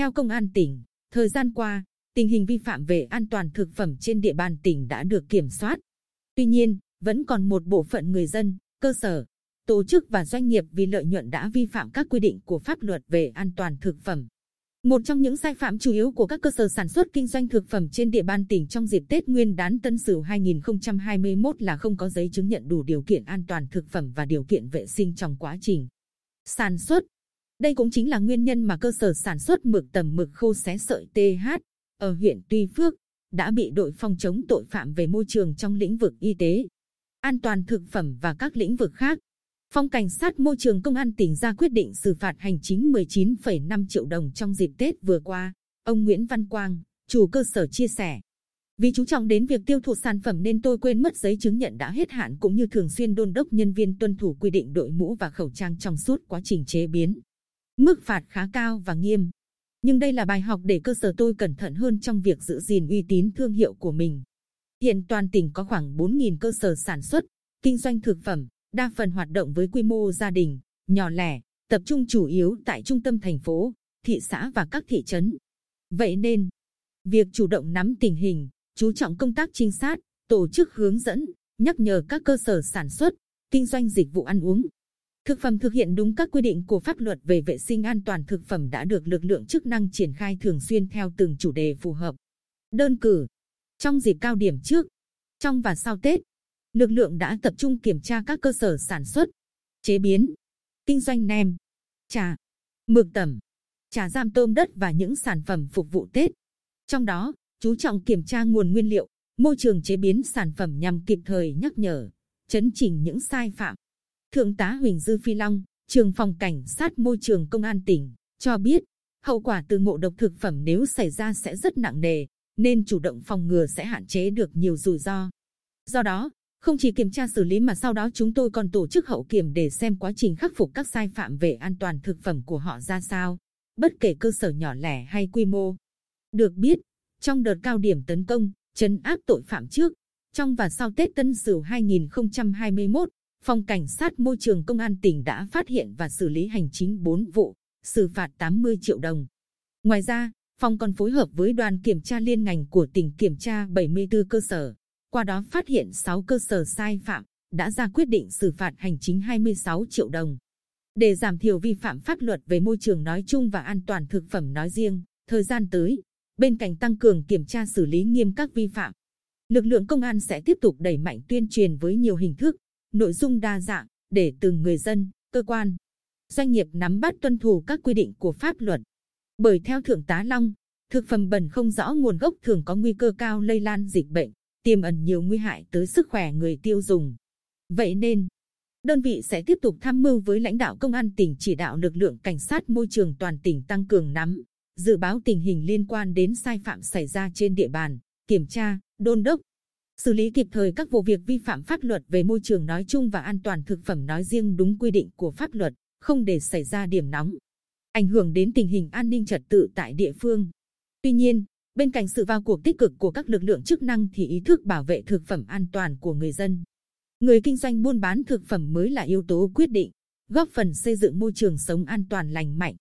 Theo Công an tỉnh, thời gian qua, tình hình vi phạm về an toàn thực phẩm trên địa bàn tỉnh đã được kiểm soát. Tuy nhiên, vẫn còn một bộ phận người dân, cơ sở, tổ chức và doanh nghiệp vì lợi nhuận đã vi phạm các quy định của pháp luật về an toàn thực phẩm. Một trong những sai phạm chủ yếu của các cơ sở sản xuất kinh doanh thực phẩm trên địa bàn tỉnh trong dịp Tết Nguyên đán Tân Sửu 2021 là không có giấy chứng nhận đủ điều kiện an toàn thực phẩm và điều kiện vệ sinh trong quá trình sản xuất. Đây cũng chính là nguyên nhân mà cơ sở sản xuất mực tầm mực khô xé sợi TH ở huyện Tuy Phước đã bị đội phòng chống tội phạm về môi trường trong lĩnh vực y tế, an toàn thực phẩm và các lĩnh vực khác. Phòng Cảnh sát Môi trường Công an tỉnh ra quyết định xử phạt hành chính 19,5 triệu đồng trong dịp Tết vừa qua. Ông Nguyễn Văn Quang, chủ cơ sở chia sẻ. Vì chú trọng đến việc tiêu thụ sản phẩm nên tôi quên mất giấy chứng nhận đã hết hạn cũng như thường xuyên đôn đốc nhân viên tuân thủ quy định đội mũ và khẩu trang trong suốt quá trình chế biến. Mức phạt khá cao và nghiêm. Nhưng đây là bài học để cơ sở tôi cẩn thận hơn trong việc giữ gìn uy tín thương hiệu của mình. Hiện toàn tỉnh có khoảng 4.000 cơ sở sản xuất, kinh doanh thực phẩm, đa phần hoạt động với quy mô gia đình, nhỏ lẻ, tập trung chủ yếu tại trung tâm thành phố, thị xã và các thị trấn. Vậy nên, việc chủ động nắm tình hình, chú trọng công tác trinh sát, tổ chức hướng dẫn, nhắc nhở các cơ sở sản xuất, kinh doanh dịch vụ ăn uống. Thực phẩm thực hiện đúng các quy định của pháp luật về vệ sinh an toàn thực phẩm đã được lực lượng chức năng triển khai thường xuyên theo từng chủ đề phù hợp. Đơn cử, trong dịp cao điểm trước, trong và sau Tết, lực lượng đã tập trung kiểm tra các cơ sở sản xuất, chế biến, kinh doanh nem, trà, mực tẩm, trà giam tôm đất và những sản phẩm phục vụ Tết. Trong đó, chú trọng kiểm tra nguồn nguyên liệu, môi trường chế biến sản phẩm nhằm kịp thời nhắc nhở, chấn chỉnh những sai phạm. Thượng tá Huỳnh Dư Phi Long, trường phòng cảnh sát môi trường công an tỉnh, cho biết, hậu quả từ ngộ độc thực phẩm nếu xảy ra sẽ rất nặng nề, nên chủ động phòng ngừa sẽ hạn chế được nhiều rủi ro. Do đó, không chỉ kiểm tra xử lý mà sau đó chúng tôi còn tổ chức hậu kiểm để xem quá trình khắc phục các sai phạm về an toàn thực phẩm của họ ra sao, bất kể cơ sở nhỏ lẻ hay quy mô. Được biết, trong đợt cao điểm tấn công, chấn áp tội phạm trước, trong và sau Tết Tân Sửu 2021, Phòng Cảnh sát Môi trường Công an tỉnh đã phát hiện và xử lý hành chính 4 vụ, xử phạt 80 triệu đồng. Ngoài ra, Phòng còn phối hợp với đoàn kiểm tra liên ngành của tỉnh kiểm tra 74 cơ sở, qua đó phát hiện 6 cơ sở sai phạm, đã ra quyết định xử phạt hành chính 26 triệu đồng. Để giảm thiểu vi phạm pháp luật về môi trường nói chung và an toàn thực phẩm nói riêng, thời gian tới, bên cạnh tăng cường kiểm tra xử lý nghiêm các vi phạm, lực lượng công an sẽ tiếp tục đẩy mạnh tuyên truyền với nhiều hình thức, nội dung đa dạng để từng người dân, cơ quan, doanh nghiệp nắm bắt tuân thủ các quy định của pháp luật. Bởi theo Thượng tá Long, thực phẩm bẩn không rõ nguồn gốc thường có nguy cơ cao lây lan dịch bệnh, tiềm ẩn nhiều nguy hại tới sức khỏe người tiêu dùng. Vậy nên, đơn vị sẽ tiếp tục tham mưu với lãnh đạo công an tỉnh chỉ đạo lực lượng cảnh sát môi trường toàn tỉnh tăng cường nắm, dự báo tình hình liên quan đến sai phạm xảy ra trên địa bàn, kiểm tra, đôn đốc, xử lý kịp thời các vụ việc vi phạm pháp luật về môi trường nói chung và an toàn thực phẩm nói riêng đúng quy định của pháp luật, không để xảy ra điểm nóng, ảnh hưởng đến tình hình an ninh trật tự tại địa phương. Tuy nhiên, bên cạnh sự vào cuộc tích cực của các lực lượng chức năng thì ý thức bảo vệ thực phẩm an toàn của người dân, người kinh doanh buôn bán thực phẩm mới là yếu tố quyết định, góp phần xây dựng môi trường sống an toàn lành mạnh.